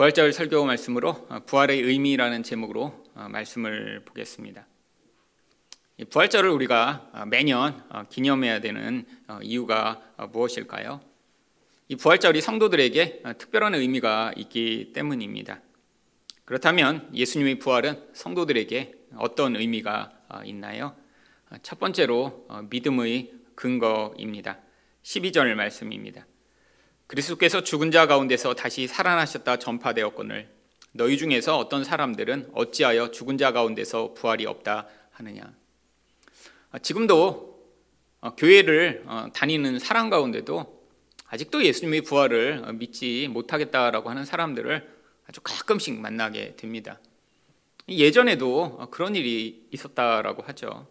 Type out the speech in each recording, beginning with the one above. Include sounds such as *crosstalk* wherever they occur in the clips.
부활절 설교 말씀으로 부활의 의미라는 제목으로 말씀을 보겠습니다. 부활절을 우리가 매년 기념해야 되는 이유가 무엇일까요? 이 부활절이 성도들에게 특별한 의미가 있기 때문입니다. 그렇다면 예수님의 부활은 성도들에게 어떤 의미가 있나요? 첫 번째로 믿음의 근거입니다. 12절 말씀입니다. 그리스도께서 죽은 자 가운데서 다시 살아나셨다 전파되었거늘 너희 중에서 어떤 사람들은 어찌하여 죽은 자 가운데서 부활이 없다 하느냐. 아, 지금도 어, 교회를 어, 다니는 사람 가운데도 아직도 예수님의 부활을 어, 믿지 못하겠다라고 하는 사람들을 아주 가끔씩 만나게 됩니다. 예전에도 그런 일이 있었다라고 하죠.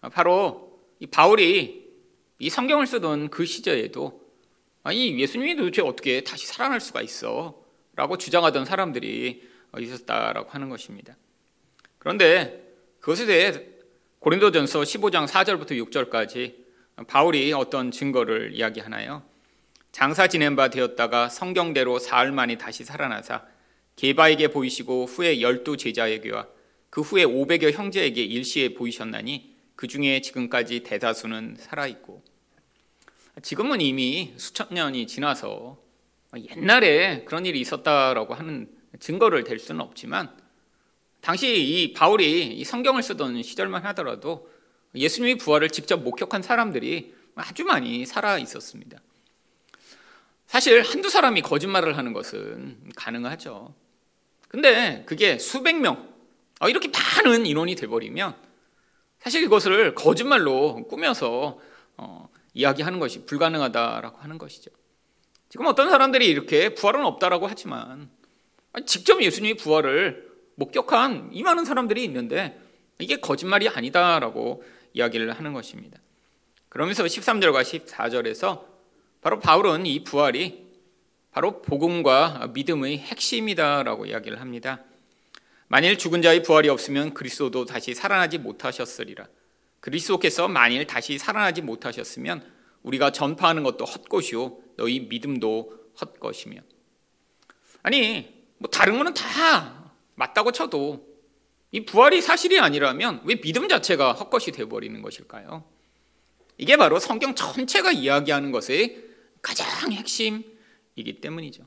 아, 바로 바울이 이 성경을 쓰던 그 시절에도 아니 예수님이 도대체 어떻게 다시 살아날 수가 있어? 라고 주장하던 사람들이 있었다라고 하는 것입니다. 그런데 그것에 대해 고린도전서 15장 4절부터 6절까지 바울이 어떤 증거를 이야기하나요? 장사 지낸 바 되었다가 성경대로 사흘 만에 다시 살아나사 게바에게 보이시고 후에 열두 제자에게와 그 후에 500여 형제에게 일시에 보이셨나니 그 중에 지금까지 대다수는 살아 있고 지금은 이미 수천 년이 지나서 옛날에 그런 일이 있었다라고 하는 증거를 댈 수는 없지만 당시 이 바울이 이 성경을 쓰던 시절만 하더라도 예수님의 부활을 직접 목격한 사람들이 아주 많이 살아 있었습니다. 사실 한두 사람이 거짓말을 하는 것은 가능하죠. 근데 그게 수백 명, 어, 이렇게 많은 인원이 돼버리면 사실 이것을 거짓말로 꾸며서 어, 이야기하는 것이 불가능하다라고 하는 것이죠. 지금 어떤 사람들이 이렇게 부활은 없다라고 하지만 직접 예수님의 부활을 목격한 이 많은 사람들이 있는데 이게 거짓말이 아니다라고 이야기를 하는 것입니다. 그러면서 13절과 14절에서 바로 바울은 이 부활이 바로 복음과 믿음의 핵심이다라고 이야기를 합니다. 만일 죽은 자의 부활이 없으면 그리스도도 다시 살아나지 못하셨으리라. 그리스도께서 만일 다시 살아나지 못하셨으면 우리가 전파하는 것도 헛것이요 너희 믿음도 헛것이며 아니 뭐 다른 거는 다 맞다고 쳐도 이 부활이 사실이 아니라면 왜 믿음 자체가 헛것이 되어버리는 것일까요? 이게 바로 성경 전체가 이야기하는 것의 가장 핵심이기 때문이죠.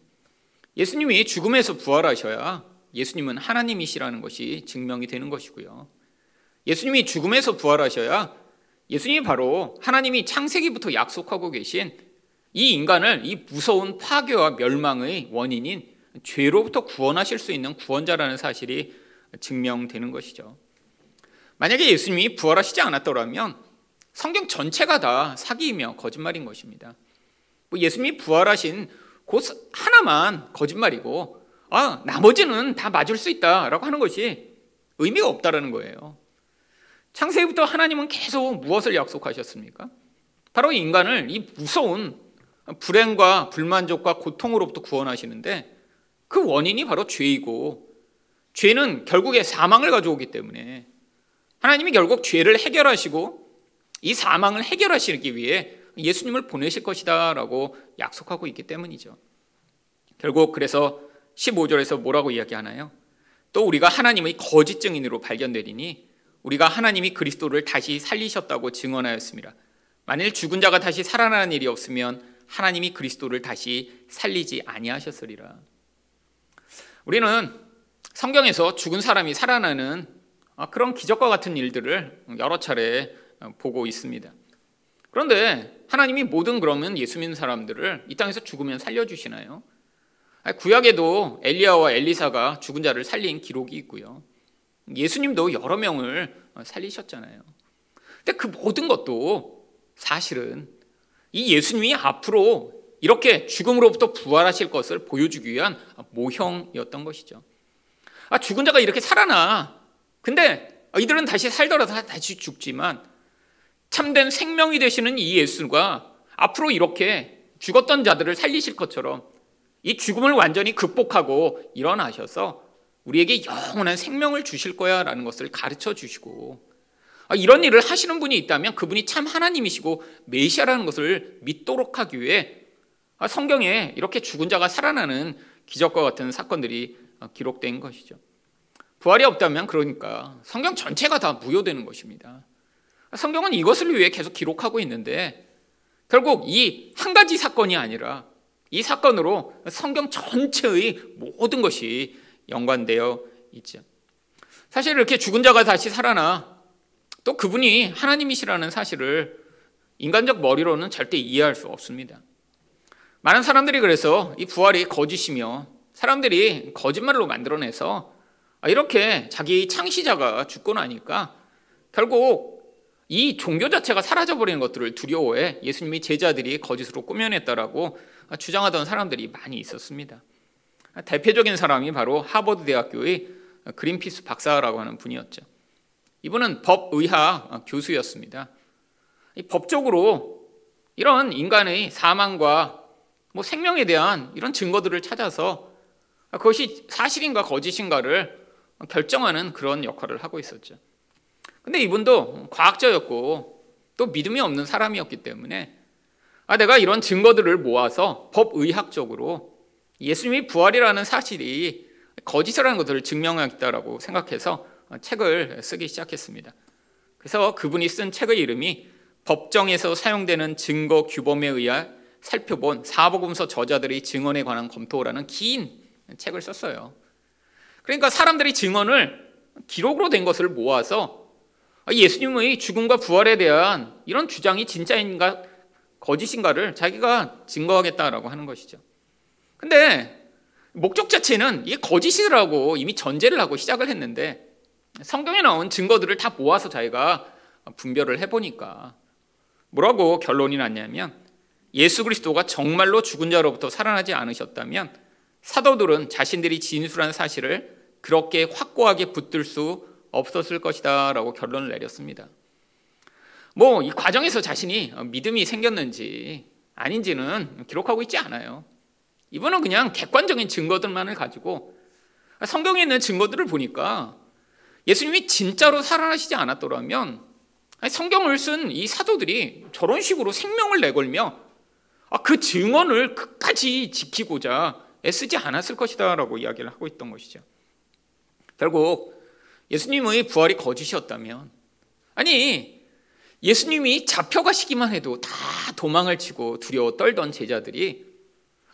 예수님이 죽음에서 부활하셔야 예수님은 하나님이시라는 것이 증명이 되는 것이고요. 예수님이 죽음에서 부활하셔야 예수님이 바로 하나님이 창세기부터 약속하고 계신 이 인간을 이 무서운 파괴와 멸망의 원인인 죄로부터 구원하실 수 있는 구원자라는 사실이 증명되는 것이죠. 만약에 예수님이 부활하시지 않았더라면 성경 전체가 다 사기이며 거짓말인 것입니다. 뭐 예수님이 부활하신 그 하나만 거짓말이고 아, 나머지는 다 맞을 수 있다라고 하는 것이 의미가 없다라는 거예요. 창세기부터 하나님은 계속 무엇을 약속하셨습니까? 바로 인간을 이 무서운 불행과 불만족과 고통으로부터 구원하시는데 그 원인이 바로 죄이고 죄는 결국에 사망을 가져오기 때문에 하나님이 결국 죄를 해결하시고 이 사망을 해결하시기 위해 예수님을 보내실 것이다라고 약속하고 있기 때문이죠. 결국 그래서 15절에서 뭐라고 이야기하나요? 또 우리가 하나님의 거짓 증인으로 발견되리니 우리가 하나님이 그리스도를 다시 살리셨다고 증언하였습니다. 만일 죽은 자가 다시 살아나는 일이 없으면 하나님이 그리스도를 다시 살리지 아니하셨으리라. 우리는 성경에서 죽은 사람이 살아나는 그런 기적과 같은 일들을 여러 차례 보고 있습니다. 그런데 하나님이 모든 그러면 예수 믿는 사람들을 이 땅에서 죽으면 살려주시나요? 구약에도 엘리야와 엘리사가 죽은 자를 살린 기록이 있고요. 예수님도 여러 명을 살리셨잖아요. 근데 그 모든 것도 사실은 이 예수님이 앞으로 이렇게 죽음으로부터 부활하실 것을 보여주기 위한 모형이었던 것이죠. 아, 죽은 자가 이렇게 살아나. 근데 이들은 다시 살더라도 다시 죽지만 참된 생명이 되시는 이 예수가 앞으로 이렇게 죽었던 자들을 살리실 것처럼 이 죽음을 완전히 극복하고 일어나셔서 우리에게 영원한 생명을 주실 거야 라는 것을 가르쳐 주시고 아, 이런 일을 하시는 분이 있다면 그분이 참 하나님이시고 메시아라는 것을 믿도록 하기 위해 아, 성경에 이렇게 죽은 자가 살아나는 기적과 같은 사건들이 기록된 것이죠. 부활이 없다면 그러니까 성경 전체가 다 무효되는 것입니다. 성경은 이것을 위해 계속 기록하고 있는데 결국 이 한 가지 사건이 아니라 이 사건으로 성경 전체의 모든 것이 연관되어 있죠. 사실 이렇게 죽은 자가 다시 살아나 또 그분이 하나님이시라는 사실을 인간적 머리로는 절대 이해할 수 없습니다. 많은 사람들이 그래서 이 부활이 거짓이며 사람들이 거짓말로 만들어내서 이렇게 자기 창시자가 죽고 나니까 결국 이 종교 자체가 사라져버리는 것들을 두려워해 예수님이 제자들이 거짓으로 꾸며냈다라고 주장하던 사람들이 많이 있었습니다. 대표적인 사람이 바로 하버드 대학교의 그린피스 박사라고 하는 분이었죠. 이분은 법의학 교수였습니다. 법적으로 이런 인간의 사망과 뭐 생명에 대한 이런 증거들을 찾아서 그것이 사실인가 거짓인가를 결정하는 그런 역할을 하고 있었죠. 근데 이분도 과학자였고 또 믿음이 없는 사람이었기 때문에 아, 내가 이런 증거들을 모아서 법의학적으로 예수님이 부활이라는 사실이 거짓이라는 것들을 증명하겠다라고 생각해서 책을 쓰기 시작했습니다. 그래서 그분이 쓴 책의 이름이 법정에서 사용되는 증거 규범에 의해 살펴본 사복음서 저자들의 증언에 관한 검토라는 긴 책을 썼어요. 그러니까 사람들이 증언을 기록으로 된 것을 모아서 예수님의 죽음과 부활에 대한 이런 주장이 진짜인가 거짓인가를 자기가 증거하겠다라고 하는 것이죠. 근데 목적 자체는 이게 거짓이라고 이미 전제를 하고 시작을 했는데 성경에 나온 증거들을 다 모아서 자기가 분별을 해보니까 뭐라고 결론이 났냐면 예수 그리스도가 정말로 죽은 자로부터 살아나지 않으셨다면 사도들은 자신들이 진술한 사실을 그렇게 확고하게 붙들 수 없었을 것이다 라고 결론을 내렸습니다. 뭐 이 과정에서 자신이 믿음이 생겼는지 아닌지는 기록하고 있지 않아요. 이분은 그냥 객관적인 증거들만을 가지고 성경에 있는 증거들을 보니까 예수님이 진짜로 살아나시지 않았더라면 성경을 쓴 이 사도들이 저런 식으로 생명을 내걸며 아, 그 증언을 끝까지 지키고자 애쓰지 않았을 것이다라고 이야기를 하고 있던 것이죠. 결국 예수님의 부활이 거짓이었다면 아니 예수님이 잡혀가시기만 해도 다 도망을 치고 두려워 떨던 제자들이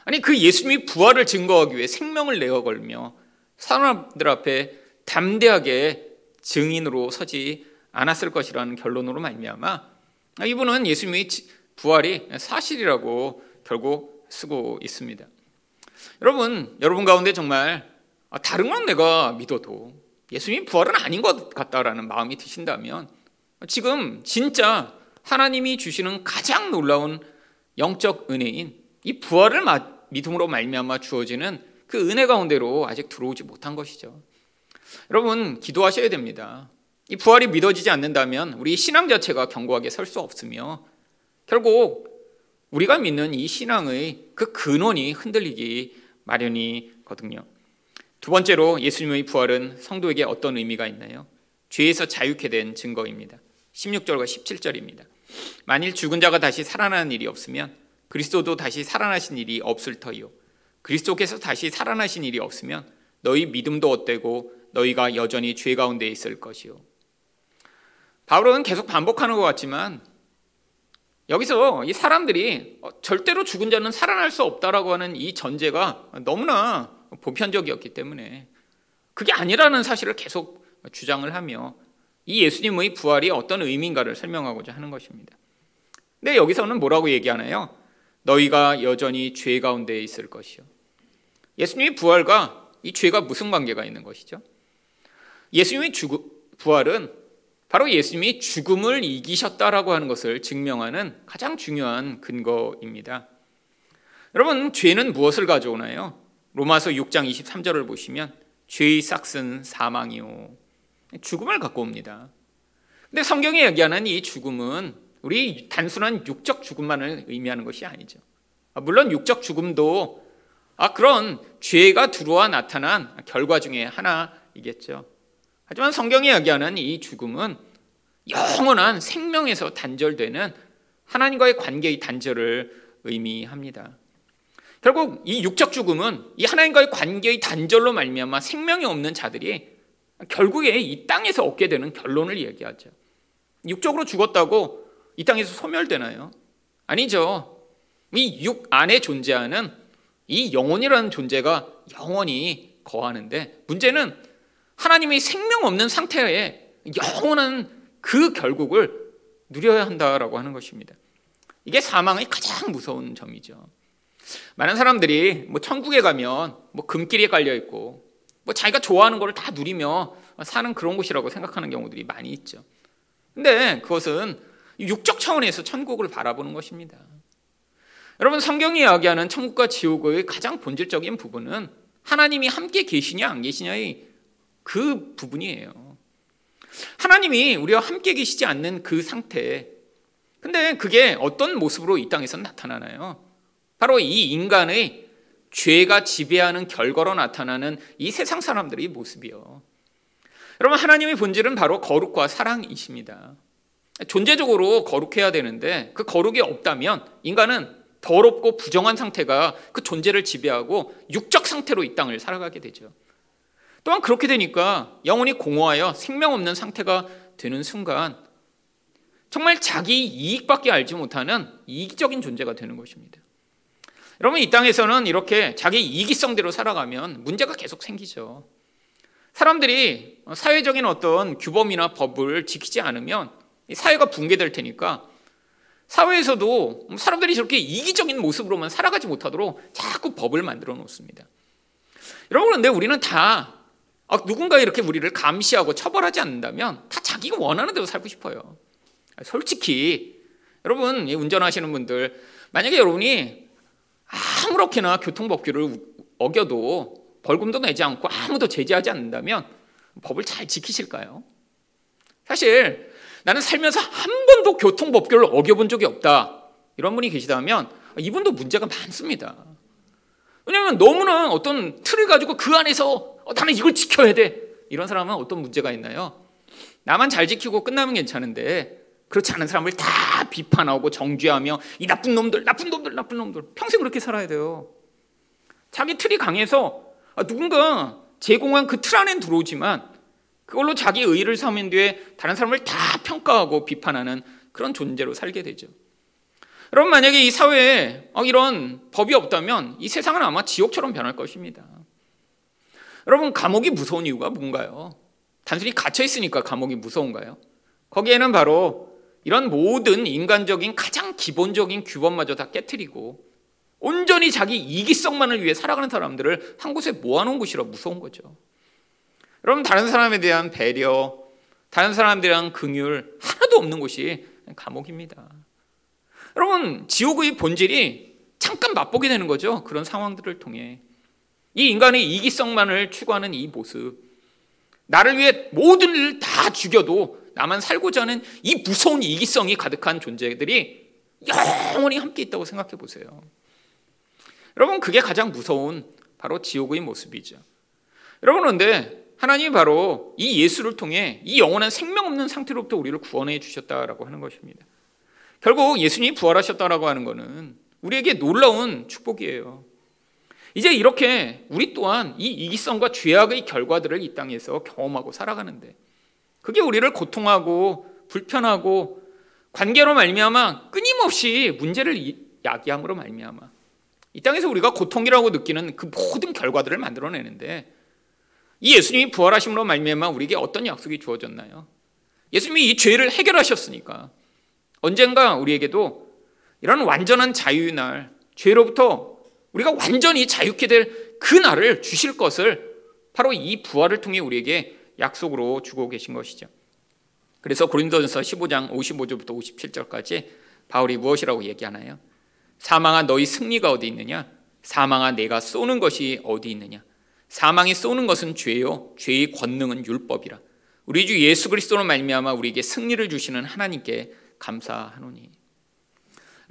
아니 그 예수님이 부활을 증거하기 위해 생명을 내어 걸며 사람들 앞에 담대하게 증인으로 서지 않았을 것이라는 결론으로 말미암아 이분은 예수님의 부활이 사실이라고 결국 쓰고 있습니다. 여러분, 여러분 가운데 정말 다른 건 내가 믿어도 예수님 부활은 아닌 것 같다라는 마음이 드신다면 지금 진짜 하나님이 주시는 가장 놀라운 영적 은혜인 이 부활을 믿음으로 말미암아 주어지는 그 은혜 가운데로 아직 들어오지 못한 것이죠. 여러분 기도하셔야 됩니다. 이 부활이 믿어지지 않는다면 우리 신앙 자체가 견고하게 설 수 없으며 결국 우리가 믿는 이 신앙의 그 근원이 흔들리기 마련이거든요. 두 번째로 예수님의 부활은 성도에게 어떤 의미가 있나요? 죄에서 자유케 된 증거입니다. 16절과 17절입니다. 만일 죽은 자가 다시 살아나는 일이 없으면 그리스도도 다시 살아나신 일이 없을 터이요. 그리스도께서 다시 살아나신 일이 없으면 너희 믿음도 헛되고 너희가 여전히 죄 가운데 있을 것이요. 바울은 계속 반복하는 것 같지만 여기서 이 사람들이 절대로 죽은 자는 살아날 수 없다라고 하는 이 전제가 너무나 보편적이었기 때문에 그게 아니라는 사실을 계속 주장을 하며 이 예수님의 부활이 어떤 의미인가를 설명하고자 하는 것입니다. 근데 여기서는 뭐라고 얘기하나요? 너희가 여전히 죄 가운데 있을 것이요. 예수님의 부활과 이 죄가 무슨 관계가 있는 것이죠? 예수님의 부활은 바로 예수님이 죽음을 이기셨다라고 하는 것을 증명하는 가장 중요한 근거입니다. 여러분, 죄는 무엇을 가져오나요? 로마서 6장 23절을 보시면 죄의 싹은 사망이요. 죽음을 갖고 옵니다. 근데 성경이 얘기하는 이 죽음은 우리 단순한 육적 죽음만을 의미하는 것이 아니죠. 아, 물론 육적 죽음도 아, 그런 죄가 들어와 나타난 결과 중에 하나이겠죠. 하지만 성경이 이야기하는 이 죽음은 영원한 생명에서 단절되는 하나님과의 관계의 단절을 의미합니다. 결국 이 육적 죽음은 이 하나님과의 관계의 단절로 말미암아 생명이 없는 자들이 결국에 이 땅에서 얻게 되는 결론을 이야기하죠. 육적으로 죽었다고 이 땅에서 소멸되나요? 아니죠. 이 육 안에 존재하는 이 영혼이라는 존재가 영원히 거하는데 문제는 하나님의 생명 없는 상태에 영원한 그 결국을 누려야 한다라고 하는 것입니다. 이게 사망의 가장 무서운 점이죠. 많은 사람들이 뭐 천국에 가면 뭐 금길에 깔려 있고 뭐 자기가 좋아하는 거를 다 누리며 사는 그런 곳이라고 생각하는 경우들이 많이 있죠. 근데 그것은 육적 차원에서 천국을 바라보는 것입니다. 여러분 성경이 이야기하는 천국과 지옥의 가장 본질적인 부분은 하나님이 함께 계시냐 안 계시냐의 그 부분이에요. 하나님이 우리와 함께 계시지 않는 그 상태. 근데 그게 어떤 모습으로 이 땅에서 나타나나요? 바로 이 인간의 죄가 지배하는 결과로 나타나는 이 세상 사람들의 모습이요. 여러분 하나님의 본질은 바로 거룩과 사랑이십니다. 존재적으로 거룩해야 되는데 그 거룩이 없다면 인간은 더럽고 부정한 상태가 그 존재를 지배하고 육적 상태로 이 땅을 살아가게 되죠. 또한 그렇게 되니까 영혼이 공허하여 생명 없는 상태가 되는 순간 정말 자기 이익밖에 알지 못하는 이기적인 존재가 되는 것입니다. 여러분 이 땅에서는 이렇게 자기 이기성대로 살아가면 문제가 계속 생기죠. 사람들이 사회적인 어떤 규범이나 법을 지키지 않으면 사회가 붕괴될 테니까 사회에서도 사람들이 저렇게 이기적인 모습으로만 살아가지 못하도록 자꾸 법을 만들어 놓습니다. 여러분 그런데 우리는 다 아, 누군가 이렇게 우리를 감시하고 처벌하지 않는다면 다 자기가 원하는 대로 살고 싶어요. 솔직히 여러분 운전하시는 분들 만약에 여러분이 아무렇게나 교통법규를 어겨도 벌금도 내지 않고 아무도 제재하지 않는다면 법을 잘 지키실까요? 사실 나는 살면서 한 번도 교통법규를 어겨본 적이 없다. 이런 분이 계시다면 이분도 문제가 많습니다. 왜냐하면 너무나 어떤 틀을 가지고 그 안에서 어, 나는 이걸 지켜야 돼. 이런 사람은 어떤 문제가 있나요? 나만 잘 지키고 끝나면 괜찮은데 그렇지 않은 사람을 다 비판하고 정죄하며 이 나쁜 놈들, 나쁜 놈들, 나쁜 놈들 평생 그렇게 살아야 돼요. 자기 틀이 강해서 아, 누군가 제공한 그 틀 안에 들어오지만 그걸로 자기 의를 삼은 뒤에 다른 사람을 다 평가하고 비판하는 그런 존재로 살게 되죠. 여러분 만약에 이 사회에 어, 이런 법이 없다면 이 세상은 아마 지옥처럼 변할 것입니다. 여러분 감옥이 무서운 이유가 뭔가요? 단순히 갇혀 있으니까 감옥이 무서운가요? 거기에는 바로 이런 모든 인간적인 가장 기본적인 규범마저 다 깨뜨리고 온전히 자기 이기성만을 위해 살아가는 사람들을 한 곳에 모아놓은 곳이라 무서운 거죠. 여러분 다른 사람에 대한 배려, 다른 사람들에 대한 긍휼 하나도 없는 곳이 감옥입니다. 여러분 지옥의 본질이 잠깐 맛보게 되는 거죠. 그런 상황들을 통해 이 인간의 이기성만을 추구하는 이 모습, 나를 위해 모든 일을 다 죽여도 나만 살고자 하는 이 무서운 이기성이 가득한 존재들이 영원히 함께 있다고 생각해 보세요. 여러분 그게 가장 무서운 바로 지옥의 모습이죠. 여러분 그런데 하나님이 바로 이 예수를 통해 이 영원한 생명 없는 상태로부터 우리를 구원해 주셨다라고 하는 것입니다. 결국 예수님이 부활하셨다라고 하는 것은 우리에게 놀라운 축복이에요. 이제 이렇게 우리 또한 이 이기성과 죄악의 결과들을 이 땅에서 경험하고 살아가는데 그게 우리를 고통하고 불편하고 관계로 말미암아 끊임없이 문제를 야기함으로 말미암아 이 땅에서 우리가 고통이라고 느끼는 그 모든 결과들을 만들어내는데 이 예수님이 부활하심으로 말미암아 우리에게 어떤 약속이 주어졌나요? 예수님이 이 죄를 해결하셨으니까 언젠가 우리에게도 이런 완전한 자유의 날, 죄로부터 우리가 완전히 자유케 될 그 날을 주실 것을 바로 이 부활을 통해 우리에게 약속으로 주고 계신 것이죠. 그래서 고린도전서 15장 55절부터 57절까지 바울이 무엇이라고 얘기하나요? 사망아 너희 승리가 어디 있느냐? 사망아 내가 쏘는 것이 어디 있느냐? 사망이 쏘는 것은 죄요 죄의 권능은 율법이라 우리 주 예수 그리스도로 말미암아 우리에게 승리를 주시는 하나님께 감사하노니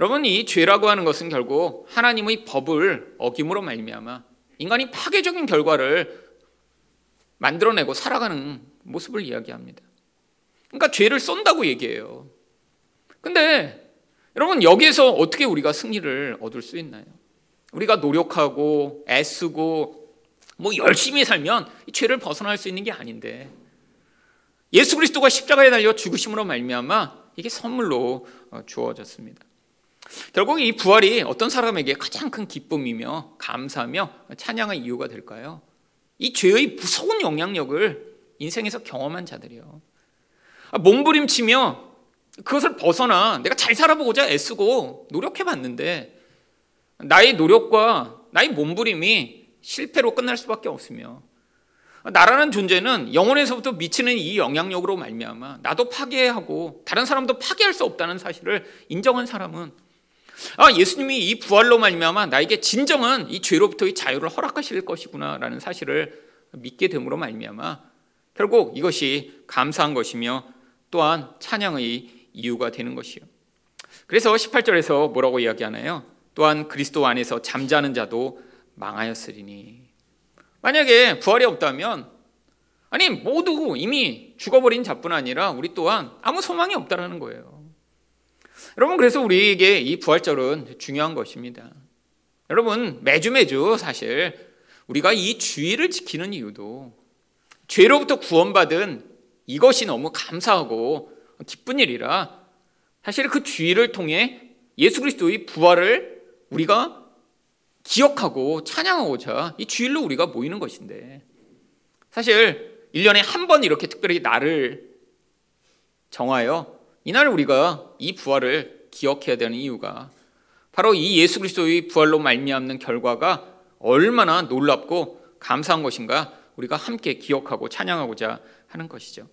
여러분 이 죄라고 하는 것은 결국 하나님의 법을 어김으로 말미암아 인간이 파괴적인 결과를 만들어내고 살아가는 모습을 이야기합니다. 그러니까 죄를 쏜다고 얘기해요. 근데 여러분 여기에서 어떻게 우리가 승리를 얻을 수 있나요? 우리가 노력하고 애쓰고 뭐 열심히 살면 이 죄를 벗어날 수 있는 게 아닌데 예수 그리스도가 십자가에 달려 죽으심으로 말미암아 이게 선물로 어, 주어졌습니다. 결국 이 부활이 어떤 사람에게 가장 큰 기쁨이며 감사며 찬양의 이유가 될까요? 이 죄의 무서운 영향력을 인생에서 경험한 자들이요. 아, 몸부림치며 그것을 벗어나 내가 잘 살아보고자 애쓰고 노력해봤는데 나의 노력과 나의 몸부림이 실패로 끝날 수밖에 없으며 나라는 존재는 영혼에서부터 미치는 이 영향력으로 말미암아 나도 파괴하고 다른 사람도 파괴할 수 없다는 사실을 인정한 사람은 아 예수님이 이 부활로 말미암아 나에게 진정한 이 죄로부터의 자유를 허락하실 것이구나라는 사실을 믿게 됨으로 말미암아 결국 이것이 감사한 것이며 또한 찬양의 이유가 되는 것이요. 그래서 18절에서 뭐라고 이야기하나요? 또한 그리스도 안에서 잠자는 자도 망하였으리니. 만약에 부활이 없다면 아니 모두 이미 죽어버린 자뿐 아니라 우리 또한 아무 소망이 없다라는 거예요. 여러분 그래서 우리에게 이 부활절은 중요한 것입니다. 여러분 매주 매주 사실 우리가 이 주의를 지키는 이유도 죄로부터 구원받은 이것이 너무 감사하고 기쁜 일이라 사실 그 주의를 통해 예수 그리스도의 부활을 우리가 기억하고 찬양하고자 이 주일로 우리가 모이는 것인데 사실 1년에 한 번 이렇게 특별히 날을 정하여 이날 우리가 이 부활을 기억해야 되는 이유가 바로 이 예수 그리스도의 부활로 말미암는 결과가 얼마나 놀랍고 감사한 것인가 우리가 함께 기억하고 찬양하고자 하는 것이죠.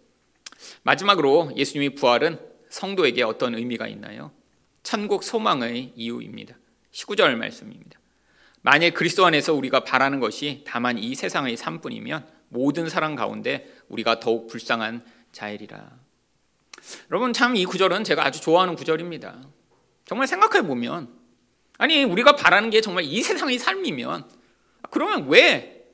마지막으로 예수님의 부활은 성도에게 어떤 의미가 있나요? 천국 소망의 이유입니다. 19절 말씀입니다. 만일 그리스도 안에서 우리가 바라는 것이 다만 이 세상의 삶뿐이면 모든 사람 가운데 우리가 더욱 불쌍한 자일이라. 여러분 참 이 구절은 제가 아주 좋아하는 구절입니다. 정말 생각해 보면 아니 우리가 바라는 게 정말 이 세상의 삶이면 그러면 왜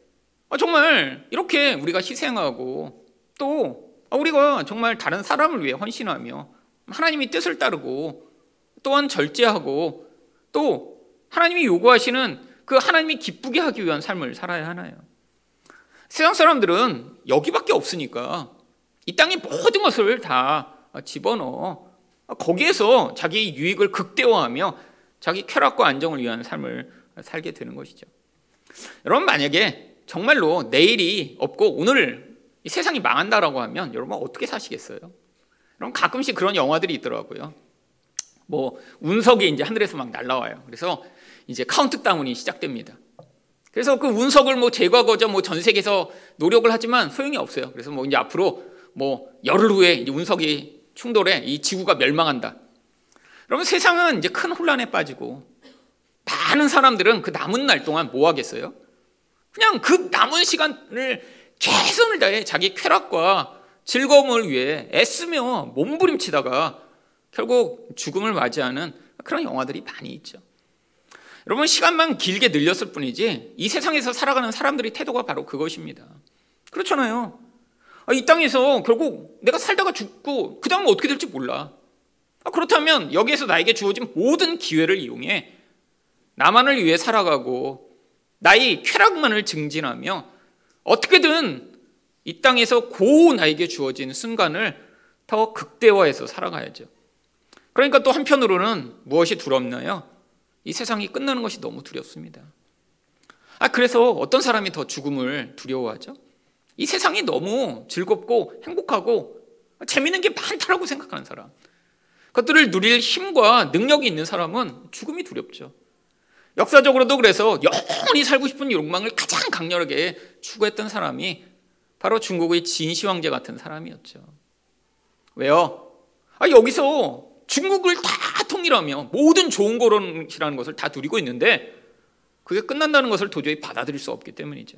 정말 이렇게 우리가 희생하고 또 우리가 정말 다른 사람을 위해 헌신하며 하나님의 뜻을 따르고 또한 절제하고 또 하나님이 요구하시는 그 하나님이 기쁘게 하기 위한 삶을 살아야 하나요? 세상 사람들은 여기밖에 없으니까 이 땅의 모든 것을 다 집어넣어 거기에서 자기 유익을 극대화하며 자기 쾌락과 안정을 위한 삶을 살게 되는 것이죠. 여러분 만약에 정말로 내일이 없고 오늘 이 세상이 망한다라고 하면 여러분 어떻게 사시겠어요? 여러분 가끔씩 그런 영화들이 있더라고요. 뭐 운석이 이제 하늘에서 막 날라와요. 그래서 이제 카운트다운이 시작됩니다. 그래서 그 운석을 뭐 제거하고자 뭐 전 세계에서 노력을 하지만 소용이 없어요. 그래서 뭐 이제 앞으로 뭐 열흘 후에 이제 운석이 충돌해 이 지구가 멸망한다. 그러면 세상은 이제 큰 혼란에 빠지고 많은 사람들은 그 남은 날 동안 뭐 하겠어요? 그냥 그 남은 시간을 최선을 다해 자기 쾌락과 즐거움을 위해 애쓰며 몸부림치다가 결국 죽음을 맞이하는 그런 영화들이 많이 있죠. 여러분 시간만 길게 늘렸을 뿐이지 이 세상에서 살아가는 사람들의 태도가 바로 그것입니다. 그렇잖아요. 아, 이 땅에서 결국 내가 살다가 죽고 그 다음 어떻게 될지 몰라. 아, 그렇다면 여기에서 나에게 주어진 모든 기회를 이용해 나만을 위해 살아가고 나의 쾌락만을 증진하며 어떻게든 이 땅에서 고 나에게 주어진 순간을 더 극대화해서 살아가야죠. 그러니까 또 한편으로는 무엇이 두렵나요? 이 세상이 끝나는 것이 너무 두렵습니다. 아, 그래서 어떤 사람이 더 죽음을 두려워하죠? 이 세상이 너무 즐겁고 행복하고 재밌는 게 많다라고 생각하는 사람. 그것들을 누릴 힘과 능력이 있는 사람은 죽음이 두렵죠. 역사적으로도 그래서 영원히 살고 싶은 욕망을 가장 강렬하게 추구했던 사람이 바로 중국의 진시 황제 같은 사람이었죠. 왜요? 아, 여기서 중국을 다 통일하며 모든 좋은 거론이라는 것을 다 누리고 있는데 그게 끝난다는 것을 도저히 받아들일 수 없기 때문이죠.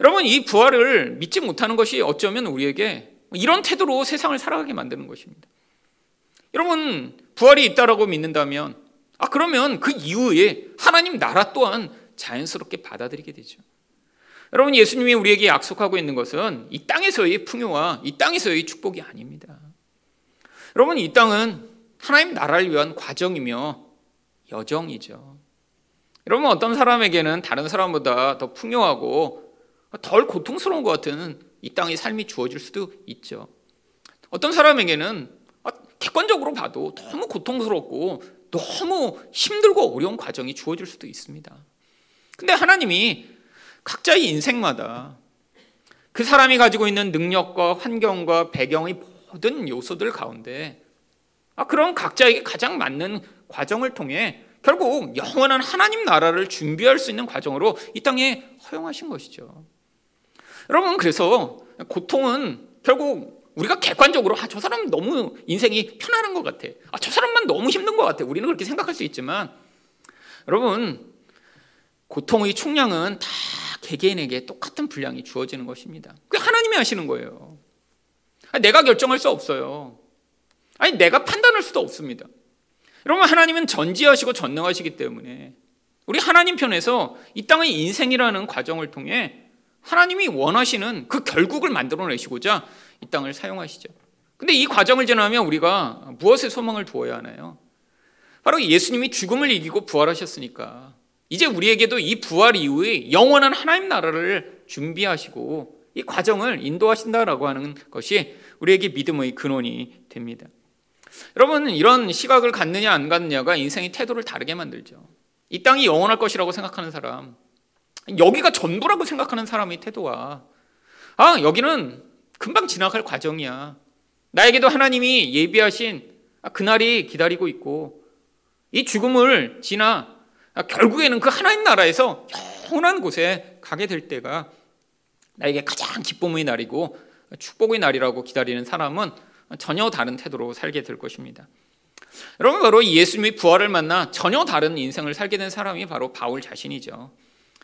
여러분 이 부활을 믿지 못하는 것이 어쩌면 우리에게 이런 태도로 세상을 살아가게 만드는 것입니다. 여러분 부활이 있다라고 믿는다면 아 그러면 그 이후에 하나님 나라 또한 자연스럽게 받아들이게 되죠. 여러분 예수님이 우리에게 약속하고 있는 것은 이 땅에서의 풍요와 이 땅에서의 축복이 아닙니다. 여러분 이 땅은 하나님 나라를 위한 과정이며 여정이죠. 여러분 어떤 사람에게는 다른 사람보다 더 풍요하고 덜 고통스러운 것 같은 이 땅의 삶이 주어질 수도 있죠. 어떤 사람에게는 아, 객관적으로 봐도 너무 고통스럽고 너무 힘들고 어려운 과정이 주어질 수도 있습니다. 근데 하나님이 각자의 인생마다 그 사람이 가지고 있는 능력과 환경과 배경의 모든 요소들 가운데 아, 그런 각자에게 가장 맞는 과정을 통해 결국 영원한 하나님 나라를 준비할 수 있는 과정으로 이 땅에 허용하신 것이죠. 여러분, 그래서 고통은 결국 우리가 객관적으로 아, 저 사람 너무 인생이 편안한 것 같아. 아, 저 사람만 너무 힘든 것 같아. 우리는 그렇게 생각할 수 있지만 여러분, 고통의 총량은 다 개개인에게 똑같은 분량이 주어지는 것입니다. 그게 하나님이 하시는 거예요. 내가 결정할 수 없어요. 아니, 내가 판단할 수도 없습니다. 여러분, 하나님은 전지하시고 전능하시기 때문에 우리 하나님 편에서 이 땅의 인생이라는 과정을 통해 하나님이 원하시는 그 결국을 만들어내시고자 이 땅을 사용하시죠. 근데 이 과정을 지나면 우리가 무엇에 소망을 두어야 하나요? 바로 예수님이 죽음을 이기고 부활하셨으니까 이제 우리에게도 이 부활 이후에 영원한 하나님 나라를 준비하시고 이 과정을 인도하신다라고 하는 것이 우리에게 믿음의 근원이 됩니다. 여러분 이런 시각을 갖느냐 안 갖느냐가 인생의 태도를 다르게 만들죠. 이 땅이 영원할 것이라고 생각하는 사람, 여기가 전부라고 생각하는 사람의 태도와 아 여기는 금방 지나갈 과정이야. 나에게도 하나님이 예비하신 그날이 기다리고 있고 이 죽음을 지나 결국에는 그 하나님 나라에서 영원한 곳에 가게 될 때가 나에게 가장 기쁨의 날이고 축복의 날이라고 기다리는 사람은 전혀 다른 태도로 살게 될 것입니다. 여러분 바로 예수님이 부활을 만나 전혀 다른 인생을 살게 된 사람이 바로 바울 자신이죠.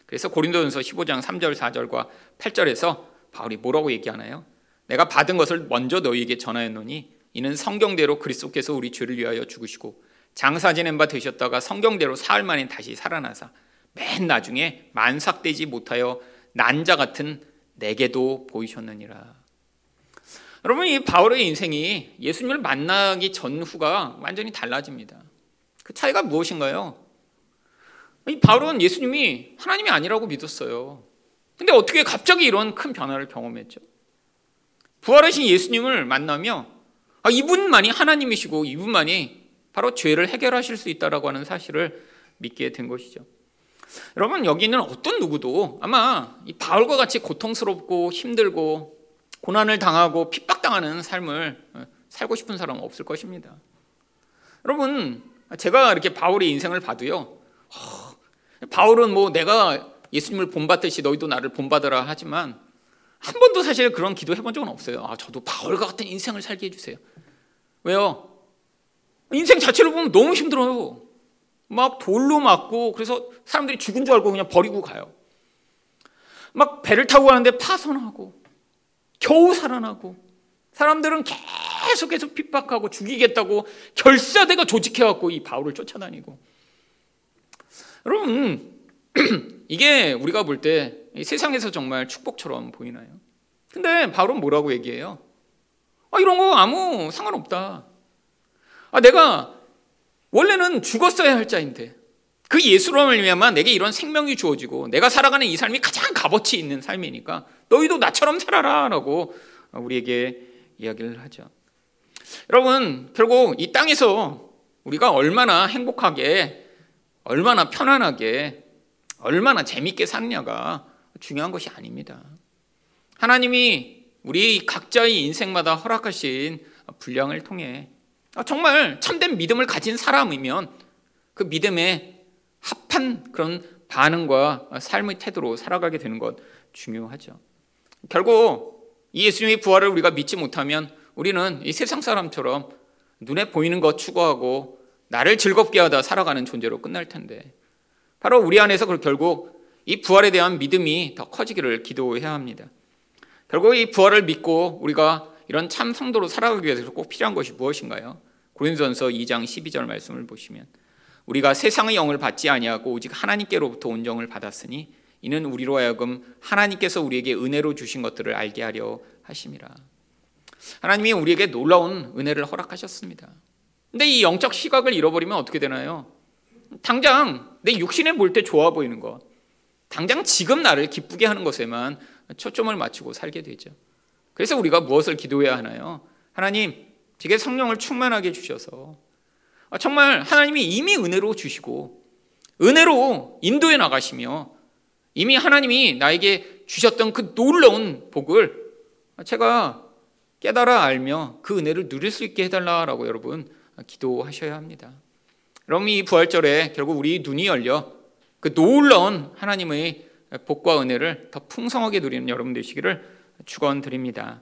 그래서 고린도전서 15장 3절 4절과 8절에서 바울이 뭐라고 얘기하나요? 내가 받은 것을 먼저 너희에게 전하였노니 이는 성경대로 그리스도께서 우리 죄를 위하여 죽으시고 장사 지낸 바 되셨다가 성경대로 사흘 만에 다시 살아나사 맨 나중에 만삭되지 못하여 난자 같은 내게도 보이셨느니라. 여러분 이 바울의 인생이 예수님을 만나기 전후가 완전히 달라집니다. 그 차이가 무엇인가요? 이 바울은 예수님이 하나님이 아니라고 믿었어요. 근데 어떻게 갑자기 이런 큰 변화를 경험했죠? 부활하신 예수님을 만나며 아, 이분만이 하나님이시고 이분만이 바로 죄를 해결하실 수 있다라고 하는 사실을 믿게 된 것이죠. 여러분 여기 있는 어떤 누구도 아마 이 바울과 같이 고통스럽고 힘들고 고난을 당하고 핍박당하는 삶을 어, 살고 싶은 사람 은 없을 것입니다. 여러분, 제가 이렇게 바울의 인생을 봐도요, 바울은 뭐 내가 예수님을 본받듯이 너희도 나를 본받으라 하지만 한 번도 사실 그런 기도 해본 적은 없어요. 아, 저도 바울과 같은 인생을 살게 해주세요. 왜요? 인생 자체를 보면 너무 힘들어요. 막 돌로 맞고 그래서 사람들이 죽은 줄 알고 그냥 버리고 가요. 막 배를 타고 가는데 파손하고 겨우 살아나고 사람들은 계속해서 핍박하고 죽이겠다고 결사대가 조직해갖고 이 바울을 쫓아다니고 여러분 *clears throat* 이게 우리가 볼 때 세상에서 정말 축복처럼 보이나요? 근데 바울은 뭐라고 얘기해요? 아, 이런 거 아무 상관없다. 아, 내가 원래는 죽었어야 할 자인데 그 예수로를 위하면 내게 이런 생명이 주어지고 내가 살아가는 이 삶이 가장 값어치 있는 삶이니까 너희도 나처럼 살아라라고 우리에게 이야기를 하죠. 여러분, 결국 이 땅에서 우리가 얼마나 행복하게, 얼마나 편안하게, 얼마나 재밌게 사느냐가 중요한 것이 아닙니다. 하나님이 우리 각자의 인생마다 허락하신 분량을 통해 정말 참된 믿음을 가진 사람이면 그 믿음에 합한 그런 반응과 삶의 태도로 살아가게 되는 것 중요하죠. 결국 예수님의 부활을 우리가 믿지 못하면 우리는 이 세상 사람처럼 눈에 보이는 것 추구하고 나를 즐겁게 하다 살아가는 존재로 끝날 텐데 바로 우리 안에서 결국 이 부활에 대한 믿음이 더 커지기를 기도해야 합니다. 결국 이 부활을 믿고 우리가 이런 참 성도로 살아가기 위해서 꼭 필요한 것이 무엇인가요? 고린도전서 2장 12절 말씀을 보시면 우리가 세상의 영을 받지 아니하고 오직 하나님께로부터 온정을 받았으니 이는 우리로 하여금 하나님께서 우리에게 은혜로 주신 것들을 알게 하려 하심이라. 하나님이 우리에게 놀라운 은혜를 허락하셨습니다. 근데 이 영적 시각을 잃어버리면 어떻게 되나요? 당장 내 육신에 볼 때 좋아 보이는 것, 당장 지금 나를 기쁘게 하는 것에만 초점을 맞추고 살게 되죠. 그래서 우리가 무엇을 기도해야 하나요? 하나님, 제게 성령을 충만하게 주셔서 아, 정말 하나님이 이미 은혜로 주시고 은혜로 인도해 나가시며 이미 하나님이 나에게 주셨던 그 놀라운 복을 제가 깨달아 알며 그 은혜를 누릴 수 있게 해달라라고 여러분 기도하셔야 합니다. 그럼 이 부활절에 결국 우리 눈이 열려 그 놀라운 하나님의 복과 은혜를 더 풍성하게 누리는 여러분 되시기를 축원드립니다.